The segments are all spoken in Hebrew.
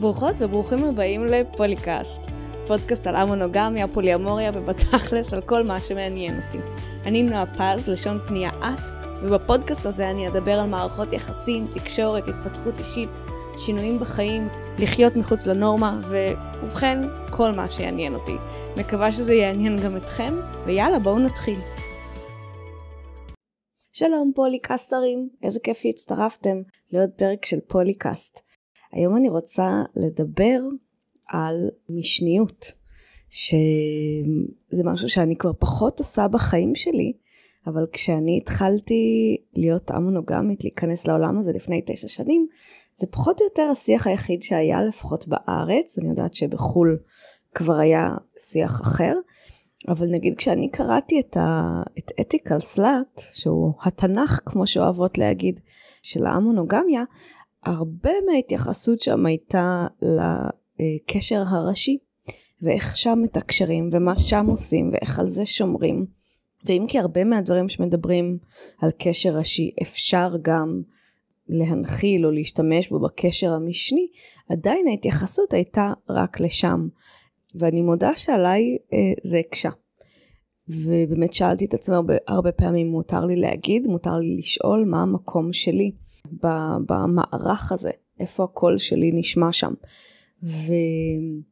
ברוכות וברוכים הבאים לפוליקאסט, פודקאסט על המונוגמיה, פוליאמוריה ובתכלס על כל מה שמעניין אותי. אני נועה פז, לשון פנייה את, ובפודקאסט הזה אני אדבר על מערכות יחסים, תקשורת, התפתחות אישית, שינויים בחיים, לחיות מחוץ לנורמה, ובכן, כל מה שיעניין אותי. מקווה שזה יעניין גם אתכם, ויאללה בואו נתחיל. שלום פוליקסטרים, איזה כיף שהצטרפתם לעוד פרק של פוליקאסט. היום אני רוצה לדבר על משניות, שזה משהו שאני כבר פחות עושה בחיים שלי, אבל כשאני התחלתי להיות המונוגמית, להיכנס לעולם הזה לפני תשע שנים, זה פחות או יותר השיח היחיד שהיה לפחות בארץ, אני יודעת שבחו"ל כבר היה שיח אחר, אבל נגיד כשאני קראתי את, ה, את אתיקל סלאט, שהוא התנ"ך כמו שאוהבות להגיד, של המונוגמיה, הרבה מההתייחסות שם הייתה לקשר הראשי, ואיך שם מתקשרים, ומה שם עושים, ואיך על זה שומרים. ואם כי הרבה מהדברים שמדברים על קשר ראשי אפשר גם להנחיל או להשתמש בו בקשר המשני, עדיין ההתייחסות הייתה רק לשם. ואני מודה שעליי אה, זה הקשה. ובאמת שאלתי את עצמי הרבה, הרבה פעמים, מותר לי להגיד, מותר לי לשאול מה המקום שלי במערך הזה, איפה הקול שלי נשמע שם. ואני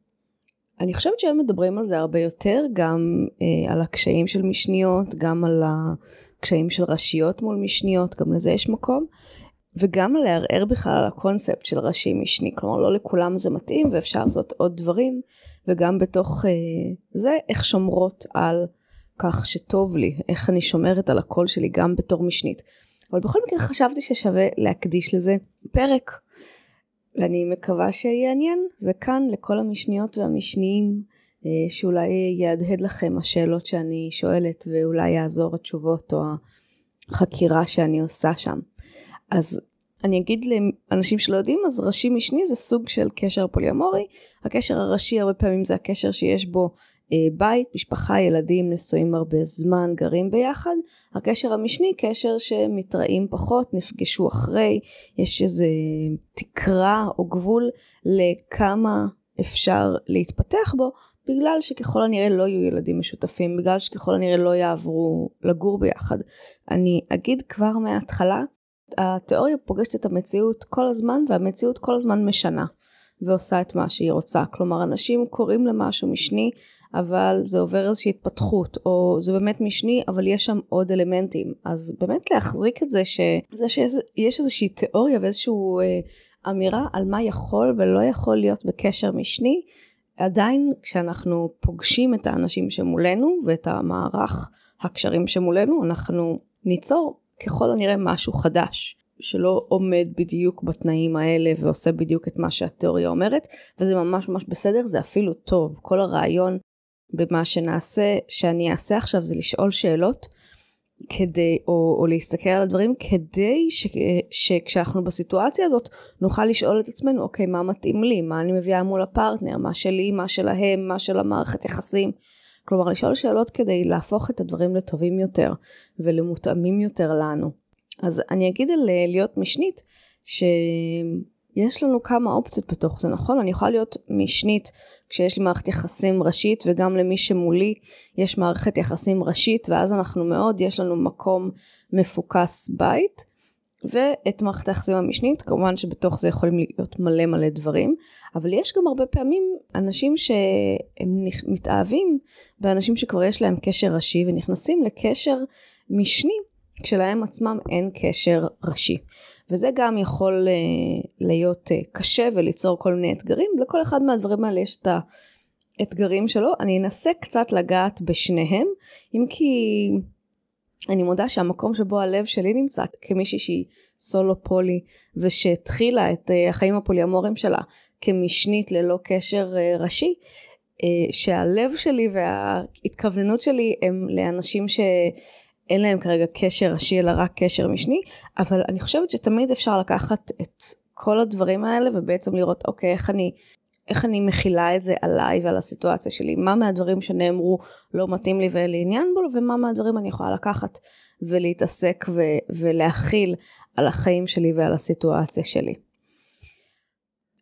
חושבת שהם מדברים על זה הרבה יותר, גם אה, על הקשיים של משניות, גם על הקשיים של ראשיות מול משניות, גם לזה יש מקום. וגם לערער בכלל על הקונספט של ראשי משני, כלומר לא לכולם זה מתאים ואפשר לעשות עוד דברים, וגם בתוך אה, זה איך שומרות על כך שטוב לי, איך אני שומרת על הקול שלי גם בתור משנית. אבל בכל מקרה חשבתי ששווה להקדיש לזה פרק, ואני מקווה שיעניין, זה כאן לכל המשניות והמשניים, אה, שאולי יהדהד לכם השאלות שאני שואלת ואולי יעזור התשובות או החקירה שאני עושה שם. אז אני אגיד לאנשים שלא יודעים, אז ראשי משני זה סוג של קשר פוליומורי. הקשר הראשי הרבה פעמים זה הקשר שיש בו בית, משפחה, ילדים, נשואים הרבה זמן, גרים ביחד. הקשר המשני, קשר שמתראים פחות, נפגשו אחרי, יש איזה תקרה או גבול לכמה אפשר להתפתח בו, בגלל שככל הנראה לא יהיו ילדים משותפים, בגלל שככל הנראה לא יעברו לגור ביחד. אני אגיד כבר מההתחלה, התיאוריה פוגשת את המציאות כל הזמן והמציאות כל הזמן משנה ועושה את מה שהיא רוצה. כלומר אנשים קוראים למשהו משני אבל זה עובר איזושהי התפתחות או זה באמת משני אבל יש שם עוד אלמנטים. אז באמת להחזיק את זה שזה שיש איזושהי תיאוריה ואיזושהי אה, אמירה על מה יכול ולא יכול להיות בקשר משני עדיין כשאנחנו פוגשים את האנשים שמולנו ואת המערך הקשרים שמולנו אנחנו ניצור ככל הנראה משהו חדש שלא עומד בדיוק בתנאים האלה ועושה בדיוק את מה שהתיאוריה אומרת וזה ממש ממש בסדר זה אפילו טוב. כל הרעיון במה שנעשה שאני אעשה עכשיו זה לשאול שאלות כדי או, או להסתכל על הדברים כדי ש, שכשאנחנו בסיטואציה הזאת נוכל לשאול את עצמנו אוקיי מה מתאים לי? מה אני מביאה מול הפרטנר? מה שלי? מה שלהם? מה של המערכת יחסים? כלומר לשאול שאלות כדי להפוך את הדברים לטובים יותר ולמותאמים יותר לנו. אז אני אגיד על אה, להיות משנית שיש לנו כמה אופציות בתוך זה נכון? אני יכולה להיות משנית כשיש לי מערכת יחסים ראשית וגם למי שמולי יש מערכת יחסים ראשית ואז אנחנו מאוד יש לנו מקום מפוקס בית. ואת מערכת היחסים המשנית, כמובן שבתוך זה יכולים להיות מלא מלא דברים, אבל יש גם הרבה פעמים אנשים שהם מתאהבים באנשים שכבר יש להם קשר ראשי ונכנסים לקשר משני כשלהם עצמם אין קשר ראשי. וזה גם יכול uh, להיות uh, קשה וליצור כל מיני אתגרים, לכל אחד מהדברים האלה יש את האתגרים שלו. אני אנסה קצת לגעת בשניהם, אם כי אני מודה שהמקום שבו הלב שלי נמצא כמישהי שהיא סולו פולי ושהתחילה את אה, החיים הפוליאמוריים שלה כמשנית ללא קשר אה, ראשי, אה, שהלב שלי וההתכווננות שלי הם לאנשים שאין להם כרגע קשר ראשי אלא רק קשר משני, אבל אני חושבת שתמיד אפשר לקחת את כל הדברים האלה ובעצם לראות אוקיי איך אני איך אני מכילה את זה עליי ועל הסיטואציה שלי, מה מהדברים שנאמרו לא מתאים לי ואין לי עניין בו, ומה מהדברים אני יכולה לקחת ולהתעסק ו- ולהכיל על החיים שלי ועל הסיטואציה שלי.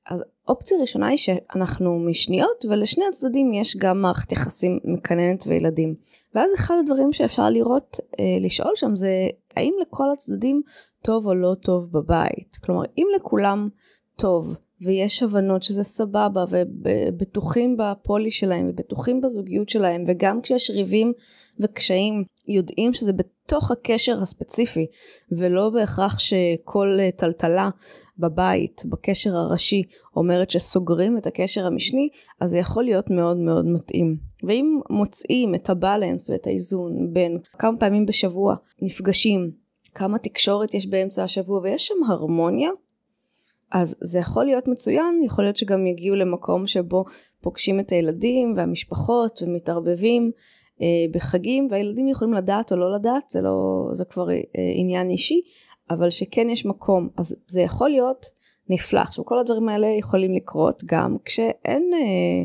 אז אופציה ראשונה היא שאנחנו משניות ולשני הצדדים יש גם מערכת יחסים מקננת וילדים. ואז אחד הדברים שאפשר לראות, אה, לשאול שם זה האם לכל הצדדים טוב או לא טוב בבית. כלומר אם לכולם טוב ויש הבנות שזה סבבה ובטוחים בפולי שלהם ובטוחים בזוגיות שלהם וגם כשיש ריבים וקשיים יודעים שזה בתוך הקשר הספציפי ולא בהכרח שכל טלטלה בבית, בקשר הראשי, אומרת שסוגרים את הקשר המשני, אז זה יכול להיות מאוד מאוד מתאים. ואם מוצאים את הבלנס ואת האיזון בין כמה פעמים בשבוע נפגשים, כמה תקשורת יש באמצע השבוע ויש שם הרמוניה, אז זה יכול להיות מצוין, יכול להיות שגם יגיעו למקום שבו פוגשים את הילדים והמשפחות ומתערבבים אה, בחגים והילדים יכולים לדעת או לא לדעת, זה, לא, זה כבר אה, עניין אישי, אבל שכן יש מקום, אז זה יכול להיות נפלא. עכשיו כל הדברים האלה יכולים לקרות גם כשאין אה,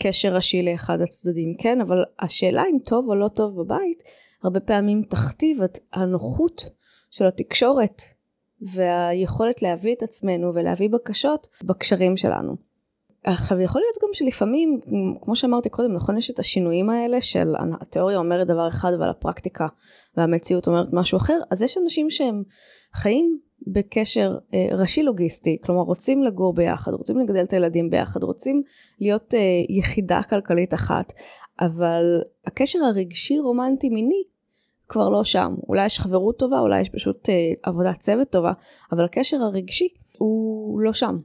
קשר ראשי לאחד הצדדים, כן? אבל השאלה אם טוב או לא טוב בבית, הרבה פעמים תכתיב את הנוחות של התקשורת והיכולת להביא את עצמנו ולהביא בקשות בקשרים שלנו. עכשיו יכול להיות גם שלפעמים, כמו שאמרתי קודם, נכון יש את השינויים האלה של התיאוריה אומרת דבר אחד אבל הפרקטיקה והמציאות אומרת משהו אחר, אז יש אנשים שהם חיים בקשר אה, ראשי לוגיסטי, כלומר רוצים לגור ביחד, רוצים לגדל את הילדים ביחד, רוצים להיות אה, יחידה כלכלית אחת, אבל הקשר הרגשי רומנטי מיני כבר לא שם. אולי יש חברות טובה, אולי יש פשוט אה, עבודת צוות טובה, אבל הקשר הרגשי הוא לא שם.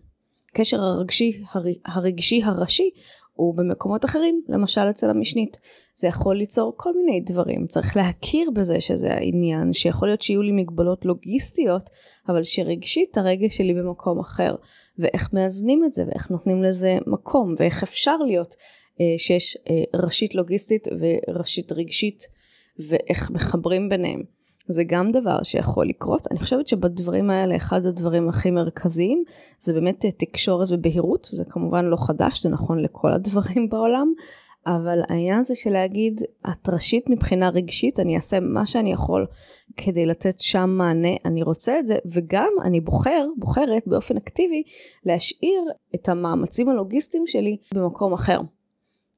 הקשר הרגשי, הר, הרגשי הראשי הוא במקומות אחרים, למשל אצל המשנית. זה יכול ליצור כל מיני דברים, צריך להכיר בזה שזה העניין, שיכול להיות שיהיו לי מגבלות לוגיסטיות, אבל שרגשית הרגש שלי במקום אחר, ואיך מאזנים את זה, ואיך נותנים לזה מקום, ואיך אפשר להיות אה, שיש אה, ראשית לוגיסטית וראשית רגשית, ואיך מחברים ביניהם. זה גם דבר שיכול לקרות. אני חושבת שבדברים האלה אחד הדברים הכי מרכזיים זה באמת תקשורת ובהירות, זה כמובן לא חדש, זה נכון לכל הדברים בעולם, אבל העניין הזה של להגיד, את ראשית מבחינה רגשית, אני אעשה מה שאני יכול כדי לתת שם מענה, אני רוצה את זה, וגם אני בוחר, בוחרת באופן אקטיבי, להשאיר את המאמצים הלוגיסטיים שלי במקום אחר.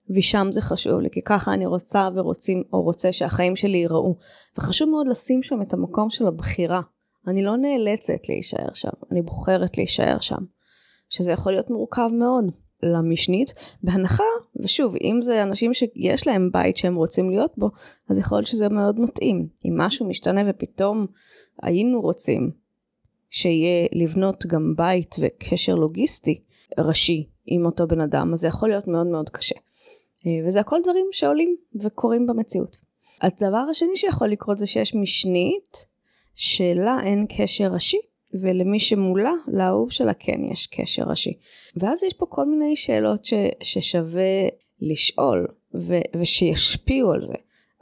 ושם זה חשוב לי, כי ככה אני רוצה ורוצים או רוצה שהחיים שלי ייראו. וחשוב מאוד לשים שם את המקום של הבחירה. אני לא נאלצת להישאר שם, אני בוחרת להישאר שם. שזה יכול להיות מורכב מאוד למשנית, בהנחה, ושוב, אם זה אנשים שיש להם בית שהם רוצים להיות בו, אז יכול להיות שזה מאוד מתאים. אם משהו משתנה ופתאום היינו רוצים שיהיה לבנות גם בית וקשר לוגיסטי ראשי עם אותו בן אדם, אז זה יכול להיות מאוד מאוד קשה. אה, וזה הכל דברים שעולים וקורים במציאות. הדבר השני שיכול לקרות זה שיש משנית שלה אין קשר ראשי ולמי שמולה, לאהוב שלה כן יש קשר ראשי. ואז יש פה כל מיני שאלות ש, ששווה לשאול ו, ושישפיעו על זה.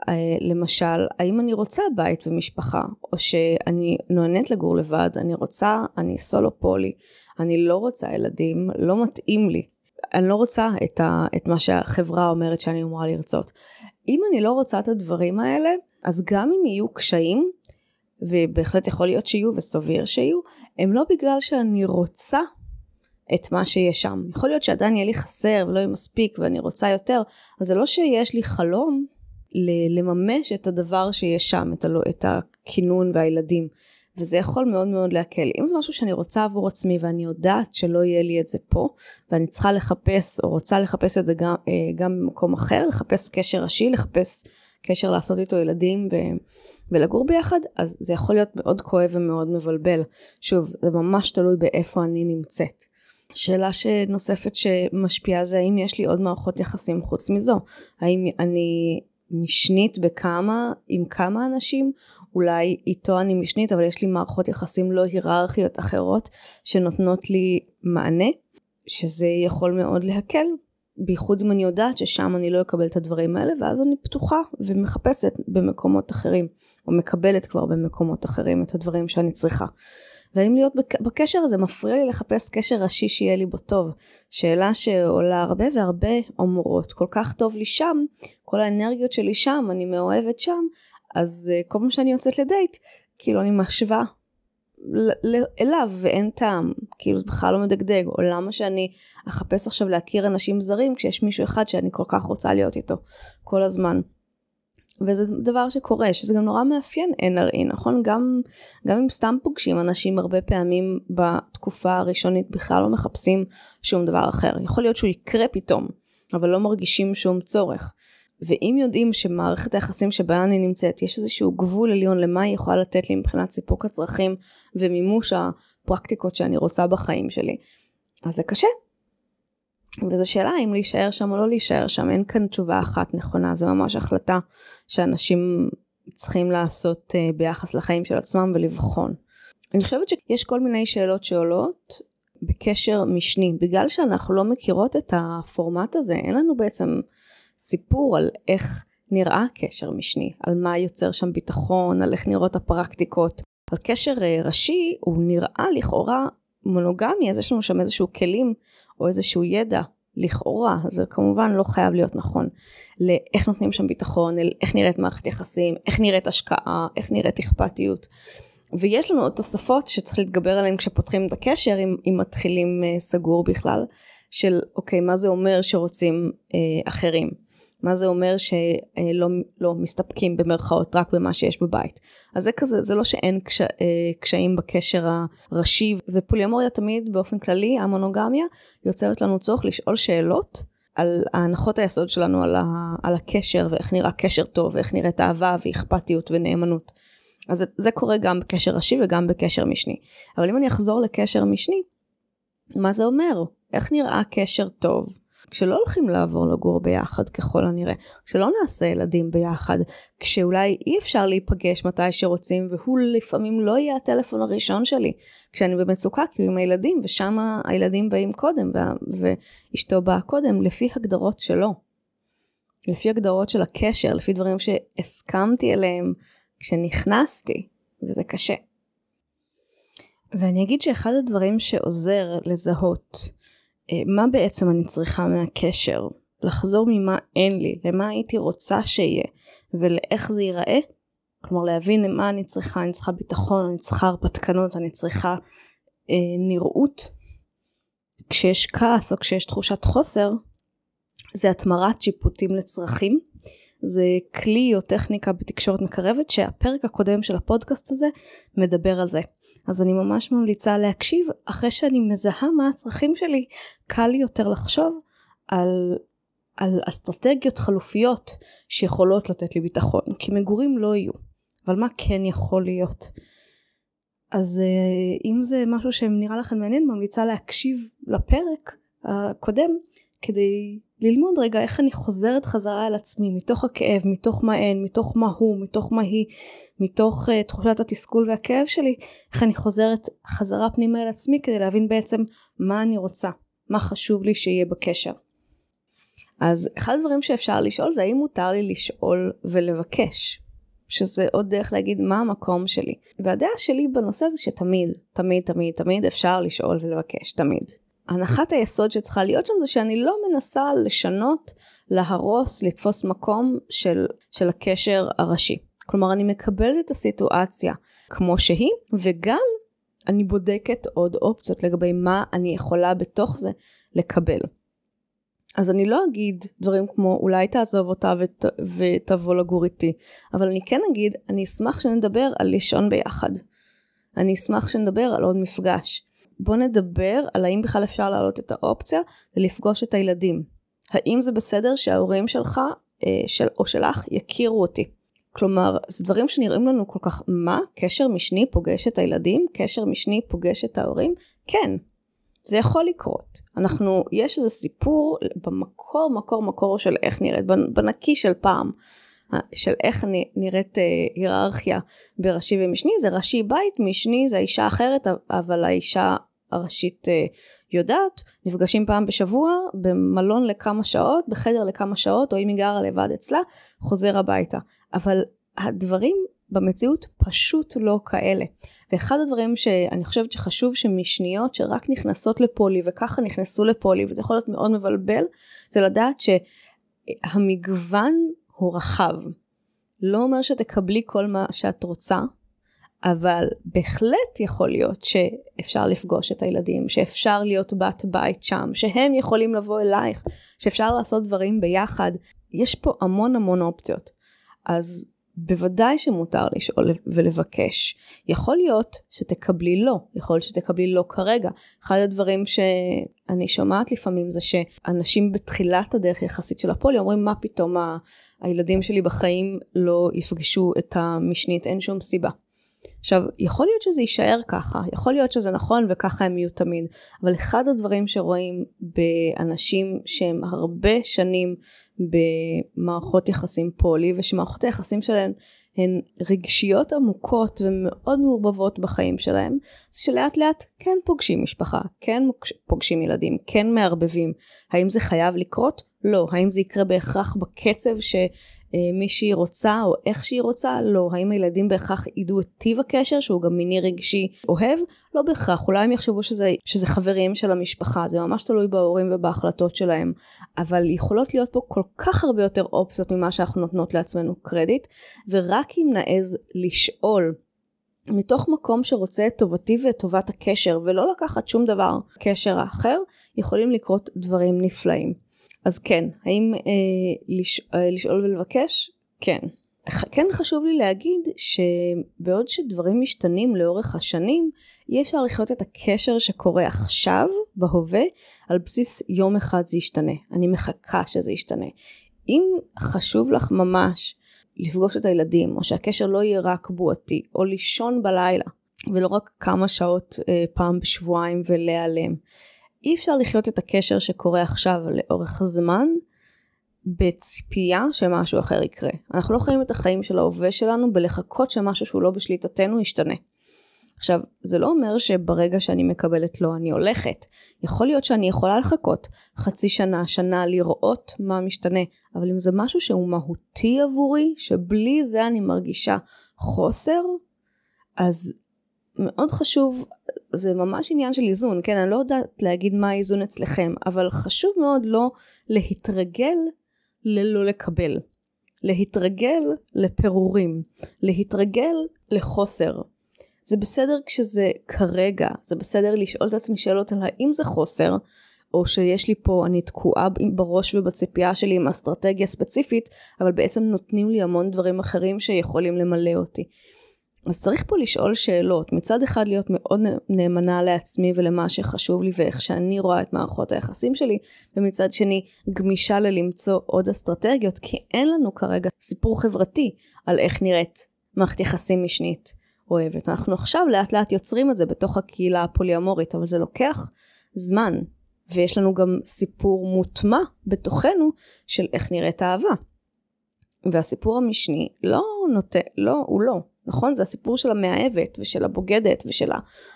אה, למשל, האם אני רוצה בית ומשפחה, או שאני נהנית לגור לבד, אני רוצה, אני סולו פולי, אני לא רוצה ילדים, לא מתאים לי. אני לא רוצה את, ה, את מה שהחברה אומרת שאני אמורה לרצות. אם אני לא רוצה את הדברים האלה, אז גם אם יהיו קשיים, ובהחלט יכול להיות שיהיו וסביר שיהיו, הם לא בגלל שאני רוצה את מה שיש שם. יכול להיות שעדיין יהיה לי חסר ולא יהיה מספיק ואני רוצה יותר, אז זה לא שיש לי חלום לממש את הדבר שיש שם, את, הלא, את הכינון והילדים. וזה יכול מאוד מאוד להקל. אם זה משהו שאני רוצה עבור עצמי ואני יודעת שלא יהיה לי את זה פה, ואני צריכה לחפש או רוצה לחפש את זה גם, אה, גם במקום אחר, לחפש קשר ראשי, לחפש קשר לעשות איתו ילדים ו... ולגור ביחד, אז זה יכול להיות מאוד כואב ומאוד מבלבל. שוב, זה ממש תלוי באיפה אני נמצאת. שאלה נוספת שמשפיעה זה האם יש לי עוד מערכות יחסים חוץ מזו. האם אני משנית בכמה, עם כמה אנשים, אולי איתו אני משנית אבל יש לי מערכות יחסים לא היררכיות אחרות שנותנות לי מענה שזה יכול מאוד להקל בייחוד אם אני יודעת ששם אני לא אקבל את הדברים האלה ואז אני פתוחה ומחפשת במקומות אחרים או מקבלת כבר במקומות אחרים את הדברים שאני צריכה. והאם להיות בקשר הזה מפריע לי לחפש קשר ראשי שיהיה לי בו טוב. שאלה שעולה הרבה והרבה אומרות כל כך טוב לי שם, כל האנרגיות שלי שם, אני מאוהבת שם, אז uh, כל פעם שאני יוצאת לדייט, כאילו אני משווה אליו ואין טעם, כאילו זה בכלל לא מדגדג, או למה שאני אחפש עכשיו להכיר אנשים זרים כשיש מישהו אחד שאני כל כך רוצה להיות איתו כל הזמן. וזה דבר שקורה, שזה גם נורא מאפיין NRE, נכון? גם, גם אם סתם פוגשים אנשים הרבה פעמים בתקופה הראשונית בכלל לא מחפשים שום דבר אחר. יכול להיות שהוא יקרה פתאום, אבל לא מרגישים שום צורך. ואם יודעים שמערכת היחסים שבה אני נמצאת יש איזשהו גבול עליון למה היא יכולה לתת לי מבחינת סיפוק הצרכים ומימוש הפרקטיקות שאני רוצה בחיים שלי, אז זה קשה. וזו שאלה אם להישאר שם או לא להישאר שם, אין כאן תשובה אחת נכונה, זו ממש החלטה שאנשים צריכים לעשות uh, ביחס לחיים של עצמם ולבחון. אני חושבת שיש כל מיני שאלות שעולות בקשר משני, בגלל שאנחנו לא מכירות את הפורמט הזה, אין לנו בעצם סיפור על איך נראה קשר משני, על מה יוצר שם ביטחון, על איך נראות הפרקטיקות. על קשר uh, ראשי הוא נראה לכאורה מונוגמי, אז יש לנו שם איזשהו כלים או איזשהו ידע לכאורה, זה כמובן לא חייב להיות נכון, לאיך נותנים שם ביטחון, איך נראית מערכת יחסים, איך נראית השקעה, איך נראית אכפתיות. ויש לנו עוד תוספות שצריך להתגבר עליהן כשפותחים את הקשר, אם, אם מתחילים uh, סגור בכלל, של אוקיי, מה זה אומר שרוצים uh, אחרים. מה זה אומר שלא לא מסתפקים במרכאות רק במה שיש בבית. אז זה כזה, זה לא שאין קש, אה, קשיים בקשר הראשי, ופוליומוריה תמיד באופן כללי, המונוגמיה, יוצרת לנו צורך לשאול שאלות על ההנחות היסוד שלנו על, ה, על הקשר ואיך נראה קשר טוב ואיך נראית אהבה ואכפתיות ונאמנות. אז זה, זה קורה גם בקשר ראשי וגם בקשר משני. אבל אם אני אחזור לקשר משני, מה זה אומר? איך נראה קשר טוב? כשלא הולכים לעבור לגור ביחד ככל הנראה, כשלא נעשה ילדים ביחד, כשאולי אי אפשר להיפגש מתי שרוצים והוא לפעמים לא יהיה הטלפון הראשון שלי כשאני במצוקה כי הוא עם הילדים ושם הילדים באים קודם ואשתו באה קודם לפי הגדרות שלו. לפי הגדרות של הקשר, לפי דברים שהסכמתי אליהם כשנכנסתי, וזה קשה. ואני אגיד שאחד הדברים שעוזר לזהות מה בעצם אני צריכה מהקשר, לחזור ממה אין לי, למה הייתי רוצה שיהיה, ולאיך זה ייראה, כלומר להבין למה אני צריכה, אני צריכה ביטחון, אני צריכה הרפתקנות, אני צריכה אה, נראות. כשיש כעס או כשיש תחושת חוסר, זה התמרת שיפוטים לצרכים. זה כלי או טכניקה בתקשורת מקרבת שהפרק הקודם של הפודקאסט הזה מדבר על זה. אז אני ממש ממליצה להקשיב. אחרי שאני מזהה מה הצרכים שלי קל לי יותר לחשוב על, על אסטרטגיות חלופיות שיכולות לתת לי ביטחון כי מגורים לא יהיו. אבל מה כן יכול להיות? אז אה, אם זה משהו שנראה לכם מעניין ממליצה להקשיב לפרק הקודם כדי ללמוד רגע איך אני חוזרת חזרה אל עצמי מתוך הכאב, מתוך מה אין, מתוך מה הוא, מתוך מה היא, מתוך uh, תחושת התסכול והכאב שלי, איך אני חוזרת חזרה פנימה אל עצמי כדי להבין בעצם מה אני רוצה, מה חשוב לי שיהיה בקשר. אז אחד הדברים שאפשר לשאול זה האם מותר לי לשאול ולבקש, שזה עוד דרך להגיד מה המקום שלי. והדעה שלי בנושא זה שתמיד, תמיד, תמיד, תמיד אפשר לשאול ולבקש, תמיד. הנחת היסוד שצריכה להיות שם זה שאני לא מנסה לשנות, להרוס, לתפוס מקום של, של הקשר הראשי. כלומר אני מקבלת את הסיטואציה כמו שהיא וגם אני בודקת עוד אופציות לגבי מה אני יכולה בתוך זה לקבל. אז אני לא אגיד דברים כמו אולי תעזוב אותה ות, ותבוא לגור איתי, אבל אני כן אגיד אני אשמח שנדבר על לישון ביחד. אני אשמח שנדבר על עוד מפגש. בוא נדבר על האם בכלל אפשר להעלות את האופציה ולפגוש את הילדים. האם זה בסדר שההורים שלך אה, של, או שלך יכירו אותי? כלומר, זה דברים שנראים לנו כל כך, מה? קשר משני פוגש את הילדים? קשר משני פוגש את ההורים? כן, זה יכול לקרות. אנחנו, יש איזה סיפור במקור, מקור, מקור של איך נראית, בנקי של פעם, של איך נראית אה, היררכיה בראשי ומשני, זה ראשי בית, משני זה האישה אחרת, אבל האישה הראשית אה, יודעת, נפגשים פעם בשבוע במלון לכמה שעות, בחדר לכמה שעות, או אם היא גרה לבד אצלה, חוזר הביתה. אבל הדברים במציאות פשוט לא כאלה. ואחד הדברים שאני חושבת שחשוב שמשניות שרק נכנסות לפולי וככה נכנסו לפולי וזה יכול להיות מאוד מבלבל, זה לדעת שהמגוון הוא רחב. לא אומר שתקבלי כל מה שאת רוצה, אבל בהחלט יכול להיות שאפשר לפגוש את הילדים, שאפשר להיות בת בית שם, שהם יכולים לבוא אלייך, שאפשר לעשות דברים ביחד. יש פה המון המון אופציות. אז בוודאי שמותר לשאול ולבקש. יכול להיות שתקבלי לא, יכול להיות שתקבלי לא כרגע. אחד הדברים שאני שומעת לפעמים זה שאנשים בתחילת הדרך יחסית של הפוליו אומרים מה פתאום ה... הילדים שלי בחיים לא יפגשו את המשנית, אין שום סיבה. עכשיו, יכול להיות שזה יישאר ככה, יכול להיות שזה נכון וככה הם יהיו תמיד, אבל אחד הדברים שרואים באנשים שהם הרבה שנים במערכות יחסים פולי, ושמערכות היחסים שלהם הן רגשיות עמוקות ומאוד מעורבבות בחיים שלהם, זה שלאט לאט כן פוגשים משפחה, כן פוגשים ילדים, כן מערבבים. האם זה חייב לקרות? לא. האם זה יקרה בהכרח בקצב ש... אה, מי שהיא רוצה או איך שהיא רוצה? לא. האם הילדים בהכרח ידעו את טיב הקשר שהוא גם מיני רגשי אוהב? לא בהכרח. אולי הם יחשבו שזה, שזה חברים של המשפחה. זה ממש תלוי בהורים ובהחלטות שלהם. אבל יכולות להיות פה כל כך הרבה יותר אופציות ממה שאנחנו נותנות לעצמנו קרדיט. ורק אם נעז לשאול מתוך מקום שרוצה את טובתי ואת טובת הקשר ולא לקחת שום דבר קשר האחר, יכולים לקרות דברים נפלאים. אז כן, האם אה, לש, אה, לשאול ולבקש? כן. כן חשוב לי להגיד שבעוד שדברים משתנים לאורך השנים, אי אפשר לחיות את הקשר שקורה עכשיו, בהווה, על בסיס יום אחד זה ישתנה. אני מחכה שזה ישתנה. אם חשוב לך ממש לפגוש את הילדים, או שהקשר לא יהיה רק בועתי, או לישון בלילה, ולא רק כמה שעות אה, פעם בשבועיים ולהיעלם, אי אפשר לחיות את הקשר שקורה עכשיו לאורך זמן בציפייה שמשהו אחר יקרה. אנחנו לא חיים את החיים של ההווה שלנו בלחכות שמשהו שהוא לא בשליטתנו ישתנה. עכשיו, זה לא אומר שברגע שאני מקבלת לא אני הולכת. יכול להיות שאני יכולה לחכות חצי שנה, שנה, לראות מה משתנה, אבל אם זה משהו שהוא מהותי עבורי, שבלי זה אני מרגישה חוסר, אז מאוד חשוב, זה ממש עניין של איזון, כן, אני לא יודעת להגיד מה האיזון אצלכם, אבל חשוב מאוד לא להתרגל ללא לקבל. להתרגל לפירורים, להתרגל לחוסר. זה בסדר כשזה כרגע, זה בסדר לשאול את עצמי שאלות על האם זה חוסר, או שיש לי פה, אני תקועה בראש ובציפייה שלי עם אסטרטגיה ספציפית, אבל בעצם נותנים לי המון דברים אחרים שיכולים למלא אותי. אז צריך פה לשאול שאלות, מצד אחד להיות מאוד נאמנה לעצמי ולמה שחשוב לי ואיך שאני רואה את מערכות היחסים שלי, ומצד שני גמישה ללמצוא עוד אסטרטגיות, כי אין לנו כרגע סיפור חברתי על איך נראית מערכת יחסים משנית אוהבת. אנחנו עכשיו לאט לאט יוצרים את זה בתוך הקהילה הפוליומורית, אבל זה לוקח זמן, ויש לנו גם סיפור מוטמע בתוכנו של איך נראית אהבה. והסיפור המשני לא נוטה, לא, הוא לא. נכון? זה הסיפור של המאהבת ושל הבוגדת ושל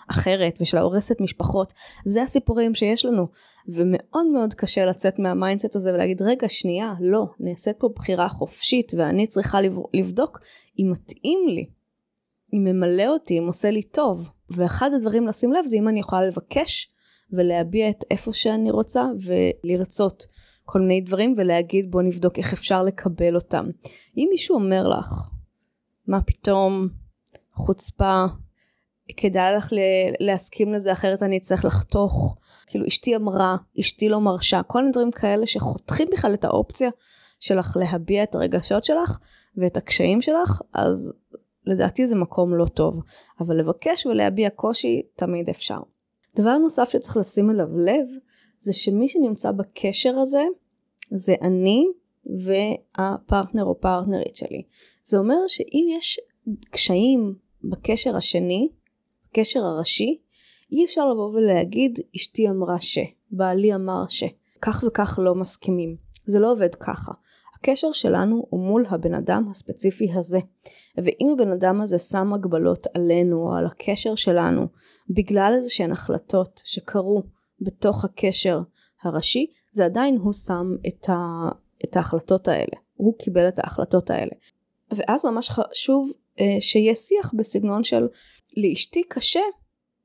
האחרת ושל ההורסת משפחות. זה הסיפורים שיש לנו. ומאוד מאוד קשה לצאת מה mindset הזה ולהגיד רגע שנייה לא נעשית פה בחירה חופשית ואני צריכה לבדוק אם מתאים לי. אם ממלא אותי, אם עושה לי טוב. ואחד הדברים לשים לב זה אם אני יכולה לבקש ולהביע את איפה שאני רוצה ולרצות כל מיני דברים ולהגיד בוא נבדוק איך אפשר לקבל אותם. אם מישהו אומר לך מה פתאום, חוצפה, כדאי לך להסכים לזה אחרת אני אצטרך לחתוך, כאילו אשתי אמרה, אשתי לא מרשה, כל מיני דברים כאלה שחותכים בכלל את האופציה שלך להביע את הרגשות שלך ואת הקשיים שלך, אז לדעתי זה מקום לא טוב, אבל לבקש ולהביע קושי תמיד אפשר. דבר נוסף שצריך לשים אליו לב, זה שמי שנמצא בקשר הזה, זה אני והפרטנר או פרטנרית שלי. זה אומר שאם יש קשיים בקשר השני, בקשר הראשי, אי אפשר לבוא ולהגיד אשתי אמרה ש, בעלי אמר ש, כך וכך לא מסכימים. זה לא עובד ככה. הקשר שלנו הוא מול הבן אדם הספציפי הזה. ואם הבן אדם הזה שם הגבלות עלינו או על הקשר שלנו בגלל איזה שהן החלטות שקרו בתוך הקשר הראשי, זה עדיין הוא שם את, ה, את ההחלטות האלה. הוא קיבל את ההחלטות האלה. ואז ממש חשוב אה, שיהיה שיח בסגנון של לאשתי קשה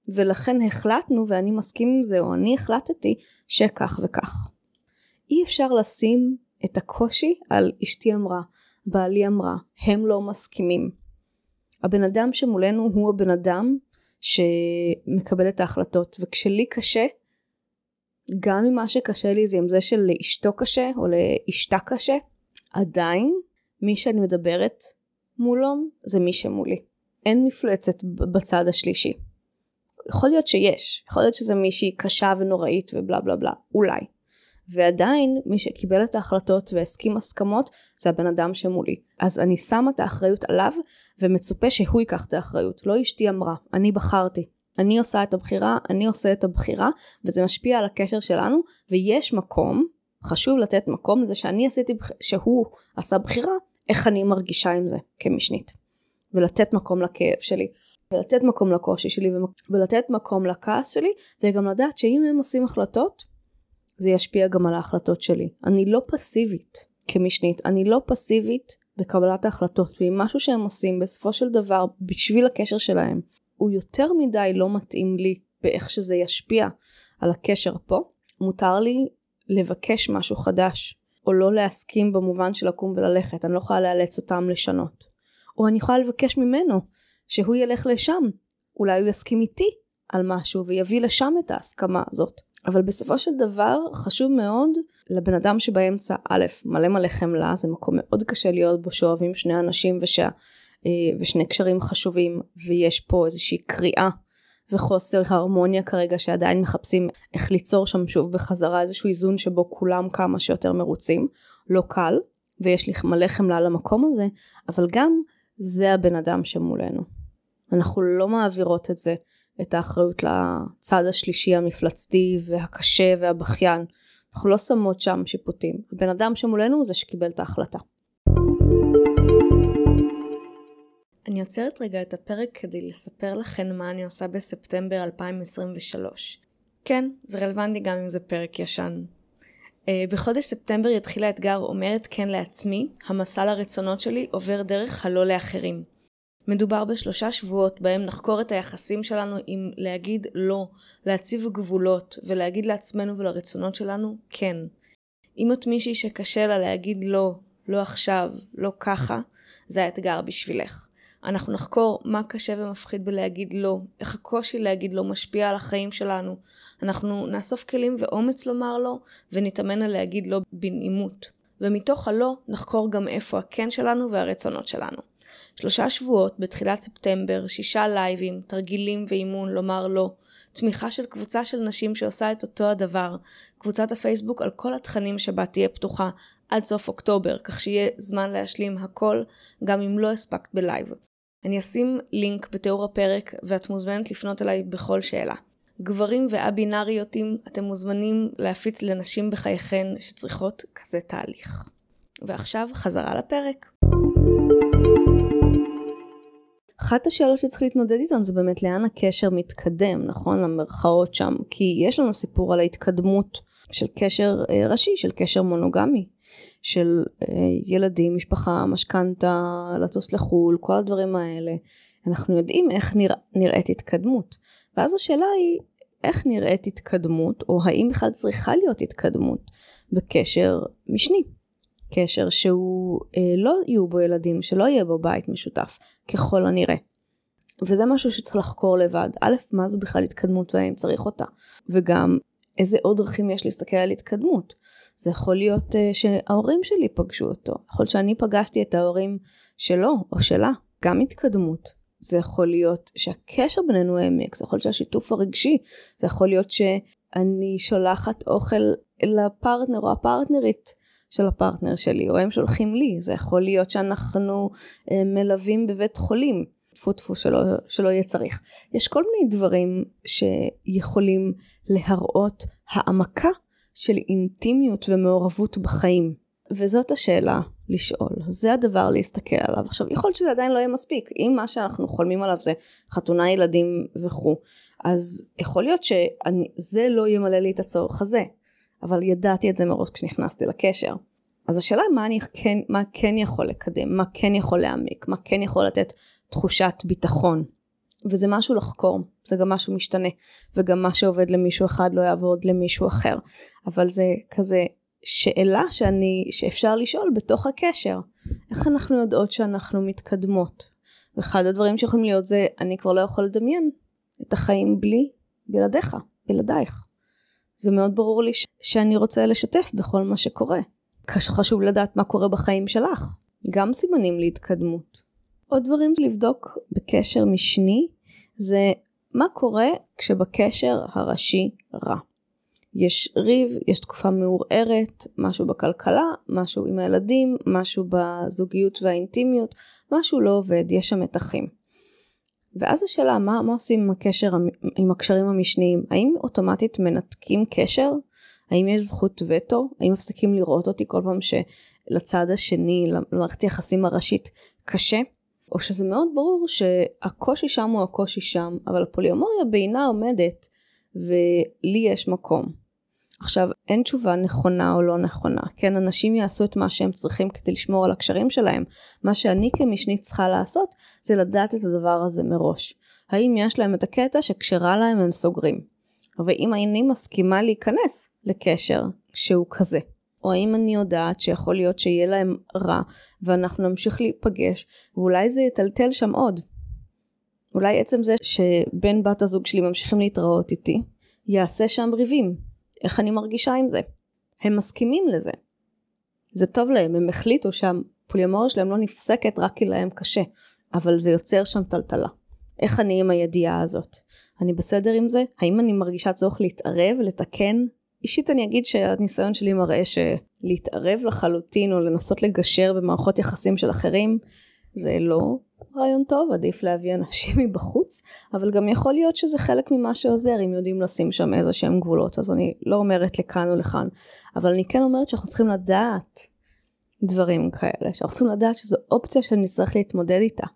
ולכן החלטנו ואני מסכים עם זה או אני החלטתי שכך וכך. אי אפשר לשים את הקושי על אשתי אמרה, בעלי אמרה, הם לא מסכימים. הבן אדם שמולנו הוא הבן אדם שמקבל את ההחלטות וכשלי קשה גם אם מה שקשה לי זה עם זה שלאשתו קשה או לאשתה קשה עדיין מי שאני מדברת מולו זה מי שמולי. אין מפלצת בצד השלישי. יכול להיות שיש יכול להיות שזה מישהי קשה ונוראית ובלה בלה בלה אולי. ועדיין מי שקיבל את ההחלטות והסכים הסכמות זה הבן אדם שמולי. אז אני שמה את האחריות עליו ומצופה שהוא ייקח את האחריות. לא אשתי אמרה אני בחרתי. אני עושה את הבחירה אני עושה את הבחירה וזה משפיע על הקשר שלנו ויש מקום חשוב לתת מקום לזה שאני עשיתי שהוא עשה בחירה איך אני מרגישה עם זה כמשנית ולתת מקום לכאב שלי ולתת מקום לקושי שלי ולתת מקום לכעס שלי וגם לדעת שאם הם עושים החלטות זה ישפיע גם על ההחלטות שלי. אני לא פסיבית כמשנית, אני לא פסיבית בקבלת ההחלטות, ואם משהו שהם עושים בסופו של דבר בשביל הקשר שלהם הוא יותר מדי לא מתאים לי באיך שזה ישפיע על הקשר פה, מותר לי לבקש משהו חדש, או לא להסכים במובן של לקום וללכת, אני לא יכולה לאלץ אותם לשנות. או אני יכולה לבקש ממנו שהוא ילך לשם, אולי הוא יסכים איתי על משהו ויביא לשם את ההסכמה הזאת. אבל בסופו של דבר חשוב מאוד לבן אדם שבאמצע א' מלא מלא חמלה זה מקום מאוד קשה להיות בו שאוהבים שני אנשים ושה, אה, ושני קשרים חשובים ויש פה איזושהי קריאה וחוסר הרמוניה כרגע שעדיין מחפשים איך ליצור שם שוב בחזרה איזשהו איזון שבו כולם כמה שיותר מרוצים לא קל ויש לי מלא חמלה למקום הזה אבל גם זה הבן אדם שמולנו אנחנו לא מעבירות את זה את האחריות לצד השלישי המפלצתי והקשה והבכיין. אנחנו לא שמות שם שיפוטים. הבן אדם שמולנו הוא זה שקיבל את ההחלטה. אני עוצרת רגע את הפרק כדי לספר לכם מה אני עושה בספטמבר 2023. כן, זה רלוונטי גם אם זה פרק ישן. Uh, בחודש ספטמבר יתחיל האתגר אומרת כן לעצמי, המסע לרצונות שלי עובר דרך הלא לאחרים. מדובר בשלושה שבועות בהם נחקור את היחסים שלנו עם להגיד לא, להציב גבולות ולהגיד לעצמנו ולרצונות שלנו כן. אם את מישהי שקשה לה להגיד לא, לא עכשיו, לא ככה, זה האתגר בשבילך. אנחנו נחקור מה קשה ומפחיד בלהגיד לא, איך הקושי להגיד לא משפיע על החיים שלנו. אנחנו נאסוף כלים ואומץ לומר לא, ונתאמן על להגיד לא בנעימות. ומתוך הלא נחקור גם איפה הכן שלנו והרצונות שלנו. שלושה שבועות בתחילת ספטמבר, שישה לייבים, תרגילים ואימון לומר לא, תמיכה של קבוצה של נשים שעושה את אותו הדבר, קבוצת הפייסבוק על כל התכנים שבה תהיה פתוחה עד סוף אוקטובר, כך שיהיה זמן להשלים הכל, גם אם לא הספקת בלייב. אני אשים לינק בתיאור הפרק ואת מוזמנת לפנות אליי בכל שאלה. גברים וא-בינאריותים, אתם מוזמנים להפיץ לנשים בחייכן שצריכות כזה תהליך. ועכשיו חזרה לפרק. אחת השאלות שצריך להתמודד איתן זה באמת לאן הקשר מתקדם, נכון? למרכאות שם, כי יש לנו סיפור על ההתקדמות של קשר אה, ראשי, של קשר מונוגמי, של אה, ילדים, משפחה, משכנתה, לטוס לחו"ל, כל הדברים האלה. אנחנו יודעים איך נרא, נראית התקדמות. ואז השאלה היא, איך נראית התקדמות, או האם בכלל צריכה להיות התקדמות בקשר משני. קשר שהוא אה, לא יהיו בו ילדים, שלא יהיה בו בית משותף, ככל הנראה. וזה משהו שצריך לחקור לבד. א', מה זו בכלל התקדמות והאם צריך אותה. וגם, איזה עוד דרכים יש להסתכל על התקדמות. זה יכול להיות uh, שההורים שלי פגשו אותו. יכול להיות שאני פגשתי את ההורים שלו או שלה. גם התקדמות. זה יכול להיות שהקשר בינינו העמק, זה יכול להיות שהשיתוף הרגשי, זה יכול להיות שאני שולחת אוכל לפרטנר או הפרטנרית של הפרטנר שלי, או הם שולחים לי, זה יכול להיות שאנחנו אה, מלווים בבית חולים, טפו טפו שלא, שלא יהיה צריך. יש כל מיני דברים שיכולים להראות העמקה של אינטימיות ומעורבות בחיים. וזאת השאלה לשאול, זה הדבר להסתכל עליו. עכשיו יכול להיות שזה עדיין לא יהיה מספיק, אם מה שאנחנו חולמים עליו זה חתונה ילדים וכו', אז יכול להיות שזה לא ימלא לי את הצורך הזה, אבל ידעתי את זה מראש כשנכנסתי לקשר. אז השאלה מה, אני כן, מה כן יכול לקדם, מה כן יכול להעמיק, מה כן יכול לתת תחושת ביטחון. וזה משהו לחקור, זה גם משהו משתנה, וגם מה שעובד למישהו אחד לא יעבוד למישהו אחר. אבל זה כזה שאלה שאני, שאפשר לשאול בתוך הקשר. איך אנחנו יודעות שאנחנו מתקדמות? ואחד הדברים שיכולים להיות זה אני כבר לא יכול לדמיין את החיים בלי בלעדיך, בלעדייך. זה מאוד ברור לי ש- שאני רוצה לשתף בכל מה שקורה. חשוב לדעת מה קורה בחיים שלך. גם סימנים להתקדמות. עוד דברים לבדוק בקשר משני זה מה קורה כשבקשר הראשי רע. יש ריב, יש תקופה מעורערת, משהו בכלכלה, משהו עם הילדים, משהו בזוגיות והאינטימיות, משהו לא עובד, יש שם מתחים. ואז השאלה, מה, מה עושים עם הקשר, עם הקשרים המשניים? האם אוטומטית מנתקים קשר? האם יש זכות וטו? האם מפסיקים לראות אותי כל פעם שלצד השני, למערכת היחסים הראשית, קשה? או שזה מאוד ברור שהקושי שם הוא הקושי שם, אבל הפוליומוריה בעינה עומדת ולי יש מקום. עכשיו, אין תשובה נכונה או לא נכונה, כן, אנשים יעשו את מה שהם צריכים כדי לשמור על הקשרים שלהם. מה שאני כמשנית צריכה לעשות, זה לדעת את הדבר הזה מראש. האם יש להם את הקטע שכשרע להם הם סוגרים? ואם אני מסכימה להיכנס לקשר שהוא כזה. או האם אני יודעת שיכול להיות שיהיה להם רע ואנחנו נמשיך להיפגש ואולי זה יטלטל שם עוד. אולי עצם זה שבן בת הזוג שלי ממשיכים להתראות איתי יעשה שם ריבים. איך אני מרגישה עם זה? הם מסכימים לזה. זה טוב להם, הם החליטו שהפוליומוריה שלהם לא נפסקת רק כי להם קשה, אבל זה יוצר שם טלטלה. איך אני עם הידיעה הזאת? אני בסדר עם זה? האם אני מרגישה צורך להתערב, לתקן, אישית אני אגיד שהניסיון שלי מראה שלהתערב לחלוטין או לנסות לגשר במערכות יחסים של אחרים זה לא רעיון טוב, עדיף להביא אנשים מבחוץ, אבל גם יכול להיות שזה חלק ממה שעוזר אם יודעים לשים שם איזה שהם גבולות, אז אני לא אומרת לכאן או לכאן, אבל אני כן אומרת שאנחנו צריכים לדעת דברים כאלה, שאנחנו צריכים לדעת שזו אופציה שנצטרך להתמודד איתה,